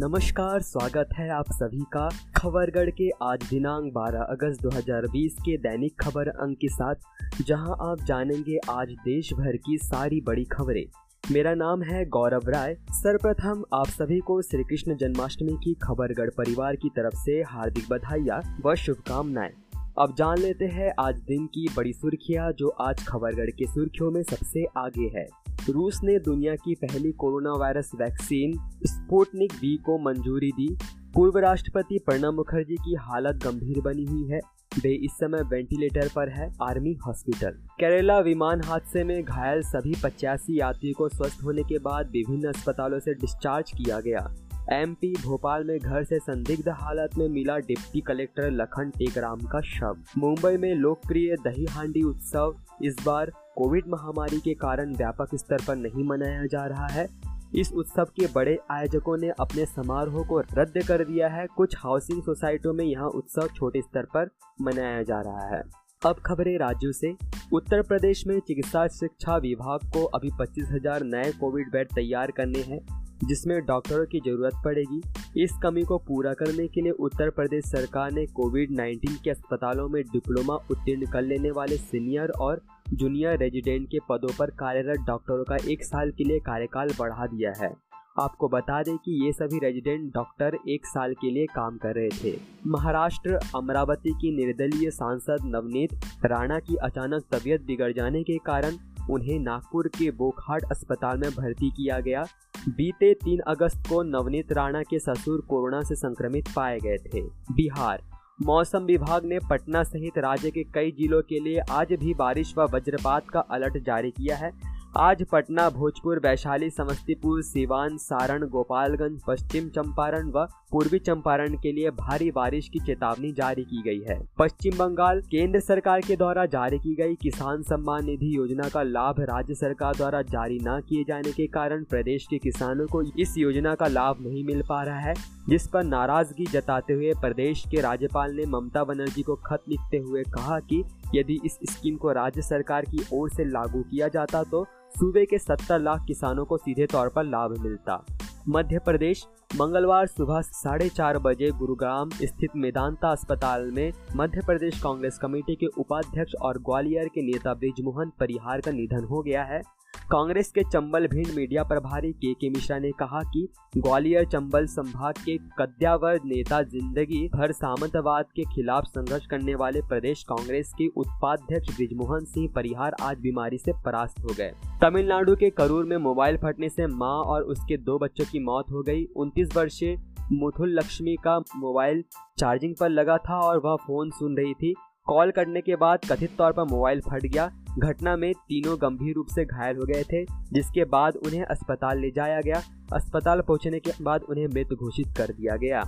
नमस्कार, स्वागत है आप सभी का खबरगढ़ के आज दिनांक 12 अगस्त 2020 के दैनिक खबर अंक के साथ, जहाँ आप जानेंगे आज देश भर की सारी बड़ी खबरें। मेरा नाम है गौरव राय। सर्वप्रथम, आप सभी को श्री कृष्ण जन्माष्टमी की खबरगढ़ परिवार की तरफ़ से हार्दिक बधाइयाँ व शुभकामनाएँ। अब जान लेते हैं आज दिन की बड़ी सुर्खियाँ, जो आज खबरगढ़ के सुर्खियों में सबसे आगे है। रूस ने दुनिया की पहली corona virus vaccine, Sputnik V को मंजूरी दी। पूर्व राष्ट्रपति प्रणब मुखर्जी की हालत गंभीर बनी हुई है। वे इस समय वेंटिलेटर पर है, आर्मी हॉस्पिटल। केरला विमान हादसे में घायल सभी पचासी यात्रियों को स्वस्थ होने के बाद विभिन्न अस्पतालों से डिस्चार्ज किया गया। एमपी भोपाल में घर से संदिग्ध हालत में मिला डिप्टी कलेक्टर लखन टेकराम का शव। मुंबई में लोकप्रिय दही हांडी उत्सव, इस बार कोविड महामारी के कारण व्यापक स्तर पर नहीं मनाया जा रहा है। इस उत्सव के बड़े आयोजकों ने अपने समारोह को रद्द कर दिया है। कुछ हाउसिंग सोसाइटियों में यह उत्सव छोटे स्तर पर मनाया जा रहा है। अब खबरें राज्यों से। उत्तर प्रदेश में चिकित्सा शिक्षा विभाग को अभी पच्चीस हज़ार नए कोविड बेड तैयार करने हैं, जिसमें डॉक्टरों की ज़रूरत पड़ेगी। इस कमी को पूरा करने के लिए उत्तर प्रदेश सरकार ने कोविड 19 के अस्पतालों में डिप्लोमा उत्तीर्ण कर लेने वाले सीनियर और जूनियर रेजिडेंट के पदों पर कार्यरत डॉक्टरों का एक साल के लिए कार्यकाल बढ़ा दिया है। आपको बता दें कि ये सभी रेजिडेंट डॉक्टर एक साल के लिए काम कर रहे थे। महाराष्ट्र, अमरावती की निर्दलीय सांसद नवनीत राणा की अचानक तबीयत बिगड़ जाने के कारण उन्हें नागपुर के बोखाट अस्पताल में भर्ती किया गया। बीते तीन अगस्त को नवनीत राणा के ससुर कोरोना से संक्रमित पाए गए थे। बिहार मौसम विभाग ने पटना सहित राज्य के कई जिलों के लिए आज भी बारिश व वज्रपात का अलर्ट जारी किया है। आज पटना, भोजपुर, वैशाली, समस्तीपुर, सिवान, सारण, गोपालगंज, पश्चिम चंपारण व पूर्वी चंपारण के लिए भारी बारिश की चेतावनी जारी की गई है। पश्चिम बंगाल केंद्र सरकार के द्वारा जारी की गई किसान सम्मान निधि योजना का लाभ राज्य सरकार द्वारा जारी न किए जाने के कारण प्रदेश के किसानों को इस योजना का लाभ नहीं मिल पा रहा है, जिस पर नाराज़गी जताते हुए प्रदेश के राज्यपाल ने ममता बनर्जी को खत लिखते हुए कहा कि यदि इस स्कीम को राज्य सरकार की ओर से लागू किया जाता तो सूबे के 70 लाख किसानों को सीधे तौर पर लाभ मिलता। मध्य प्रदेश, मंगलवार सुबह साढ़े चार बजे गुरुग्राम स्थित मेदांता अस्पताल में मध्य प्रदेश कांग्रेस कमेटी के उपाध्यक्ष और ग्वालियर के नेता ब्रिजमोहन परिहार का निधन हो गया है। कांग्रेस के चंबल भिंड मीडिया प्रभारी के के मिश्रा ने कहा कि ग्वालियर चंबल संभाग के कद्यावर नेता ज़िंदगी भर सामंतवाद के खिलाफ संघर्ष करने वाले प्रदेश कांग्रेस के उपाध्यक्ष ब्रिजमोहन सिंह परिहार आज बीमारी से परास्त हो गए। तमिलनाडु के करूर में मोबाइल फटने से माँ और उसके दो बच्चों की मौत हो गई। उनतीस वर्षीय मुथुल लक्ष्मी का मोबाइल चार्जिंग पर लगा था और वह फ़ोन सुन रही थी। कॉल करने के बाद कथित तौर पर मोबाइल फट गया। घटना में तीनों गंभीर रूप से घायल हो गए थे, जिसके बाद उन्हें अस्पताल ले जाया गया। अस्पताल पहुँचने के बाद उन्हें मृत घोषित कर दिया गया।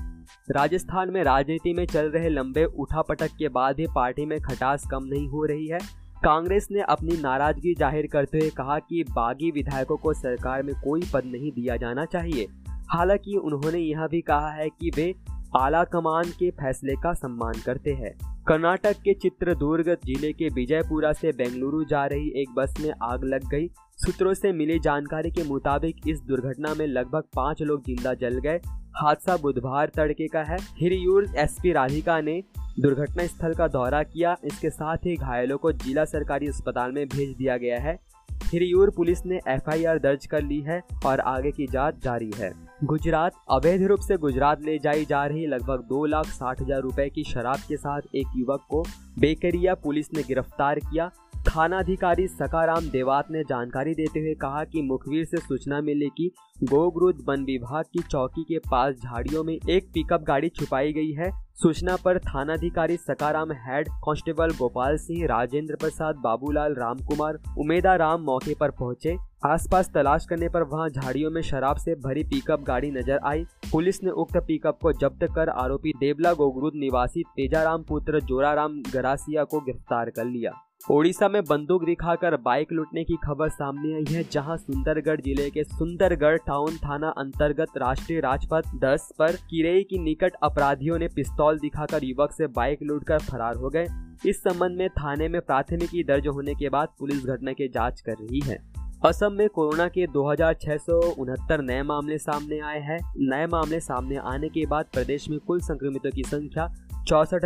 राजस्थान में राजनीति में चल रहे लंबे उठापटक के बाद भी पार्टी में खटास कम नहीं हो रही है। कांग्रेस ने अपनी नाराज़गी ज़ाहिर करते हुए कहा कि बागी विधायकों को सरकार में कोई पद नहीं दिया जाना चाहिए। हालाँकि उन्होंने यह भी कहा है कि वे आला कमान के फैसले का सम्मान करते हैं। कर्नाटक के चित्रदुर्ग ज़िले के विजयपुरा से बेंगलुरु जा रही एक बस में आग लग गई। सूत्रों से मिली जानकारी के मुताबिक इस दुर्घटना में लगभग पाँच लोग ज़िंदा जल गए। हादसा बुधवार तड़के का है। हिरियूर एसपी राधिका ने दुर्घटना स्थल का दौरा किया। इसके साथ ही घायलों को जिला सरकारी अस्पताल में भेज दिया गया है। हिरियूर पुलिस ने एफआईआर दर्ज कर ली है और आगे की जाँच जारी है। गुजरात अवैध रूप से गुजरात ले जाई जा रही लगभग दो लाख साठ हज़ार रुपए की शराब के साथ एक युवक को बेकरिया पुलिस ने गिरफ़्तार किया। थाना अधिकारी सकाराम देवात ने जानकारी देते हुए कहा कि मुखबिर से सूचना मिली कि गोग्रुद वन विभाग की चौकी के पास झाड़ियों में एक पिकअप गाड़ी छुपाई गई है। सूचना पर थानाधिकारी सकाराम हेड कांस्टेबल गोपाल सिंह, राजेंद्र प्रसाद, बाबूलाल राम कुमार उमेदा राम मौके पर पहुँचे। आसपास तलाश करने पर वहाँ झाड़ियों में शराब से भरी पिकअप गाड़ी नज़र आई। पुलिस ने उक्त पिकअप को जब्त कर आरोपी देवला गोगरुद निवासी तेजाराम पुत्र जोराराम गरासिया को गिरफ़्तार कर लिया। ओडिशा में बंदूक दिखाकर बाइक लूटने की खबर सामने आई है, जहाँ सुंदरगढ़ ज़िले के सुंदरगढ़ टाउन थाना अंतर्गत राष्ट्रीय राजपथ 10 पर किरेई की निकट अपराधियों ने पिस्तौल दिखाकर युवक से बाइक लूटकर फरार हो गए। इस संबंध में थाने में प्राथमिकी दर्ज होने के बाद पुलिस घटना की जाँच कर रही है। असम में कोरोना के दो हज़ार छह सौ उनहत्तर नए मामले सामने आए हैं। नए मामले सामने आने के बाद प्रदेश में कुल संक्रमितों की संख्या चौसठ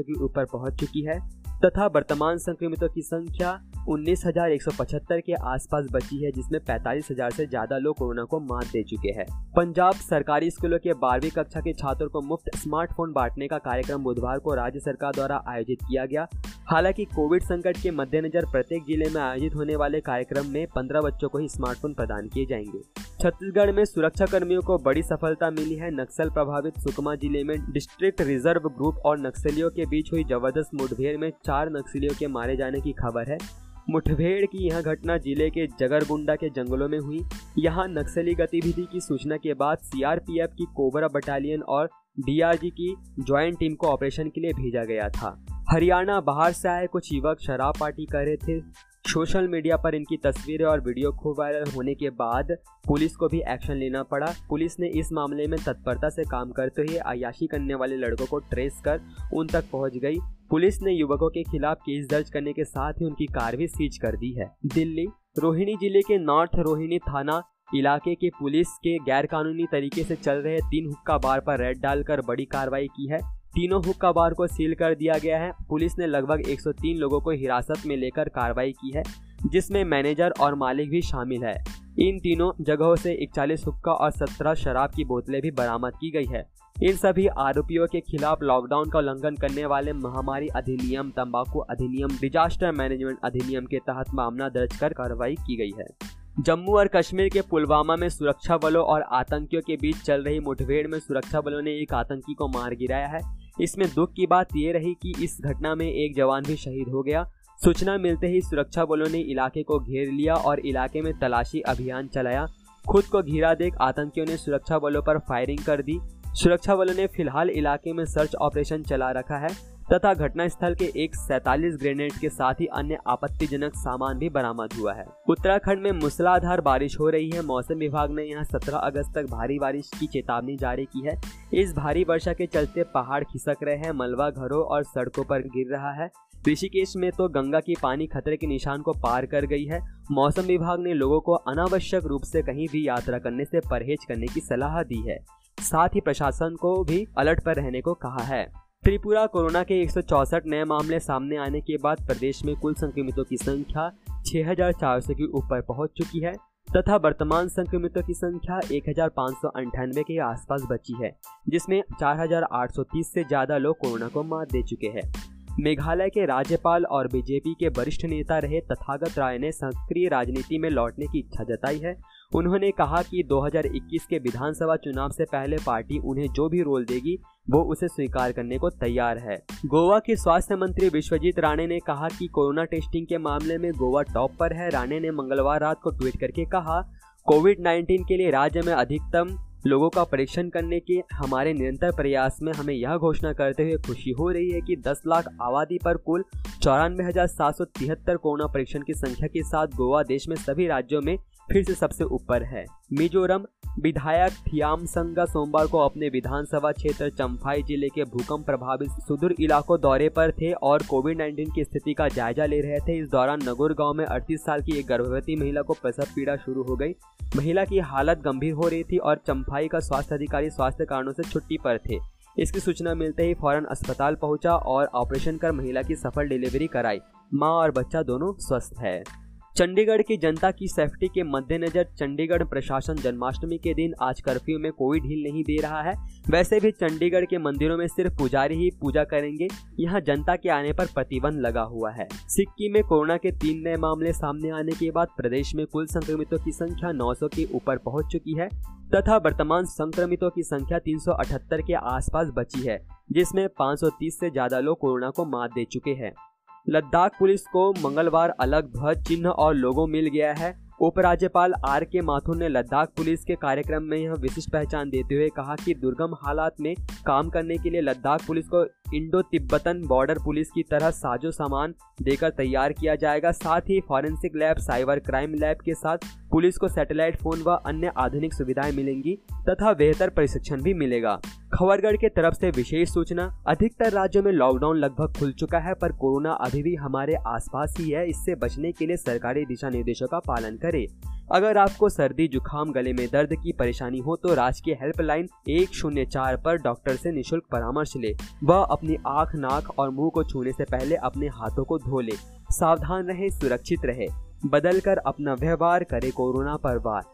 के ऊपर पहुँच चुकी है। तथा वर्तमान संक्रमितों की संख्या 19,175 के आसपास बची है जिसमें 45,000 से ज़्यादा लोग कोरोना को मात दे चुके हैं। पंजाब सरकारी स्कूलों के बारहवीं कक्षा के छात्रों को मुफ़्त स्मार्टफ़ोन बांटने का कार्यक्रम बुधवार को राज्य सरकार द्वारा आयोजित किया गया। हालाँकि कोविड संकट के मद्देनजर प्रत्येक ज़िले में आयोजित होने वाले कार्यक्रम में पंद्रह बच्चों को ही स्मार्टफ़ोन प्रदान किए जाएँगे। छत्तीसगढ़ में सुरक्षा कर्मियों को बड़ी सफलता मिली है। नक्सल प्रभावित सुकमा ज़िले में डिस्ट्रिक्ट रिज़र्व ग्रुप और नक्सलियों के बीच हुई ज़बरदस्त मुठभेड़ में चार नक्सलियों के मारे जाने की खबर है। मुठभेड़ की यह घटना ज़िले के जगरगुंडा के जंगलों में हुई। यहाँ नक्सली गतिविधि की सूचना के बाद सीआरपीएफ की कोबरा बटालियन और डीआरजी की ज्वाइंट टीम को ऑपरेशन के लिए भेजा गया था। हरियाणा बाहर से आए कुछ युवक शराब पार्टी कर रहे थे। सोशल मीडिया पर इनकी तस्वीरें और वीडियो खूब वायरल होने के बाद पुलिस को भी एक्शन लेना पड़ा। पुलिस ने इस मामले में तत्परता से काम करते हुए अयाशी करने वाले लड़कों को ट्रेस कर उन तक पहुँच गई। पुलिस ने युवकों के खिलाफ केस दर्ज करने के साथ ही उनकी कार भी सीज कर दी है। दिल्ली, रोहिणी ज़िले के नॉर्थ रोहिणी थाना इलाके के पुलिस के गैर कानूनी तरीके से चल रहे तीन हुक्का बार पर रेड डालकर बड़ी कार्रवाई की है। तीनों हुक्का बार को सील कर दिया गया है। पुलिस ने लगभग 103 लोगों को हिरासत में लेकर कार्रवाई की है, जिसमें मैनेजर और मालिक भी शामिल है। इन तीनों जगहों से इकतालीस हुक्का और 17 शराब की बोतलें भी बरामद की गई है। इन सभी आरोपियों के खिलाफ लॉकडाउन का उल्लंघन करने वाले महामारी अधिनियम, तंबाकू अधिनियम, डिजास्टर मैनेजमेंट अधिनियम के तहत मामला दर्ज कर कार्रवाई की गई है। जम्मू और कश्मीर के पुलवामा में सुरक्षा बलों और आतंकियों के बीच चल रही मुठभेड़ में सुरक्षा बलों ने एक आतंकी को मार गिराया है। इसमें दुख की बात यह रही कि इस घटना में एक जवान भी शहीद हो गया। सूचना मिलते ही सुरक्षा बलों ने इलाके को घेर लिया और इलाके में तलाशी अभियान चलाया। खुद को घिरा देख आतंकियों ने सुरक्षा बलों पर फायरिंग कर दी। सुरक्षा बलों ने फ़िलहाल इलाके में सर्च ऑपरेशन चला रखा है। तथा घटनास्थल के एक सैतालीस ग्रेनेड के साथ ही अन्य आपत्तिजनक सामान भी बरामद हुआ है। उत्तराखंड में मूसलाधार बारिश हो रही है। मौसम विभाग ने यहाँ 17 अगस्त तक भारी बारिश की चेतावनी जारी की है। इस भारी वर्षा के चलते पहाड़ खिसक रहे हैं। मलबा घरों और सड़कों पर गिर रहा है। ऋषिकेश में तो गंगा की पानी खतरे के निशान को पार कर गई है। मौसम विभाग ने लोगों को अनावश्यक रूप से कहीं भी यात्रा करने से परहेज करने की सलाह दी है। साथ ही प्रशासन को भी अलर्ट पर रहने को कहा है। त्रिपुरा कोरोना के एक नए मामले सामने आने के बाद प्रदेश में कुल संक्रमितों की संख्या 6,400 के ऊपर पहुँच चुकी है तथा वर्तमान संक्रमितों की संख्या एक के आसपास बची है जिसमें 4,830 से ज़्यादा लोग कोरोना को मात दे चुके हैं। मेघालय के राज्यपाल और बीजेपी के वरिष्ठ नेता रहे तथागत राय ने सक्रिय राजनीति में लौटने की इच्छा जताई है उन्होंने कहा कि 2021 के विधानसभा चुनाव से पहले पार्टी उन्हें जो भी रोल देगी, वो उसे स्वीकार करने को तैयार है। गोवा के स्वास्थ्य मंत्री विश्वजीत राणे ने कहा कि कोरोना टेस्टिंग के मामले में गोवा टॉप पर है। राणे ने मंगलवार रात को ट्वीट करके कहा, कोविड 19 के लिए राज्य में अधिकतम लोगों का परीक्षण करने के हमारे निरंतर प्रयास में हमें यह घोषणा करते हुए खुशी हो रही है कि 10 लाख आबादी पर कुल चौरानवे कोरोना परीक्षण की संख्या के साथ गोवा देश में सभी राज्यों में फिर से सबसे ऊपर है। मिजोरम विधायक थियाम संगा सोमवार को अपने विधानसभा क्षेत्र चंफाई ज़िले के भूकंप प्रभावित सुदूर इलाकों दौरे पर थे और कोविड 19 की स्थिति का जायजा ले रहे थे। इस दौरान नगुर गाँव में 38 साल की एक गर्भवती महिला को प्रसव पीड़ा शुरू हो गई। महिला की हालत गंभीर हो रही थी और चंफाई का स्वास्थ्य अधिकारी स्वास्थ्य कारणों से छुट्टी पर थे। इसकी सूचना मिलते ही फ़ौरन अस्पताल पहुँचा और ऑपरेशन कर महिला की सफल डिलीवरी कराई। माँ और बच्चा दोनों स्वस्थ है। चंडीगढ़ की जनता की सेफ्टी के मद्देनजर चंडीगढ़ प्रशासन जन्माष्टमी के दिन आज कर्फ्यू में कोई ढील नहीं दे रहा है। वैसे भी चंडीगढ़ के मंदिरों में सिर्फ़ पुजारी ही पूजा करेंगे। यहाँ जनता के आने पर प्रतिबंध लगा हुआ है। सिक्किम में कोरोना के तीन नए मामले सामने आने के बाद प्रदेश में कुल संक्रमितों की संख्या 900 के ऊपर पहुँच चुकी है तथा वर्तमान संक्रमितों की संख्या 378 के आसपास बची है, जिसमें 530 से ज़्यादा लोग कोरोना को मात दे चुके हैं। लद्दाख पुलिस को मंगलवार अलग ध्वज चिन्ह और लोगो मिल गया है। उपराज्यपाल आर के माथुर ने लद्दाख पुलिस के कार्यक्रम में यह विशिष्ट पहचान देते हुए कहा कि दुर्गम हालात में काम करने के लिए लद्दाख पुलिस को इंडो तिब्बतन बॉर्डर पुलिस की तरह साजो सामान देकर तैयार किया जाएगा। साथ ही forensic lab, cyber crime lab के साथ पुलिस को सैटेलाइट फ़ोन व अन्य आधुनिक सुविधाएँ मिलेंगी तथा बेहतर प्रशिक्षण भी मिलेगा। खबरगढ़ के तरफ़ से विशेष सूचना। अधिकतर राज्यों में लॉकडाउन लगभग खुल चुका है, पर कोरोना अभी भी हमारे आसपास ही है। इससे बचने के लिए सरकारी दिशा निर्देशों का पालन करें। अगर आपको सर्दी, जुकाम, गले में दर्द की परेशानी हो तो राजकीय हेल्पलाइन एक शून्य चार पर डॉक्टर से निशुल्क परामर्श ले। वह अपनी आँख, नाक और मुँह को छूने से पहले अपने हाथों को धो ले। सावधान रहे, सुरक्षित रहे। बदल कर अपना व्यवहार करे कोरोना पर वार।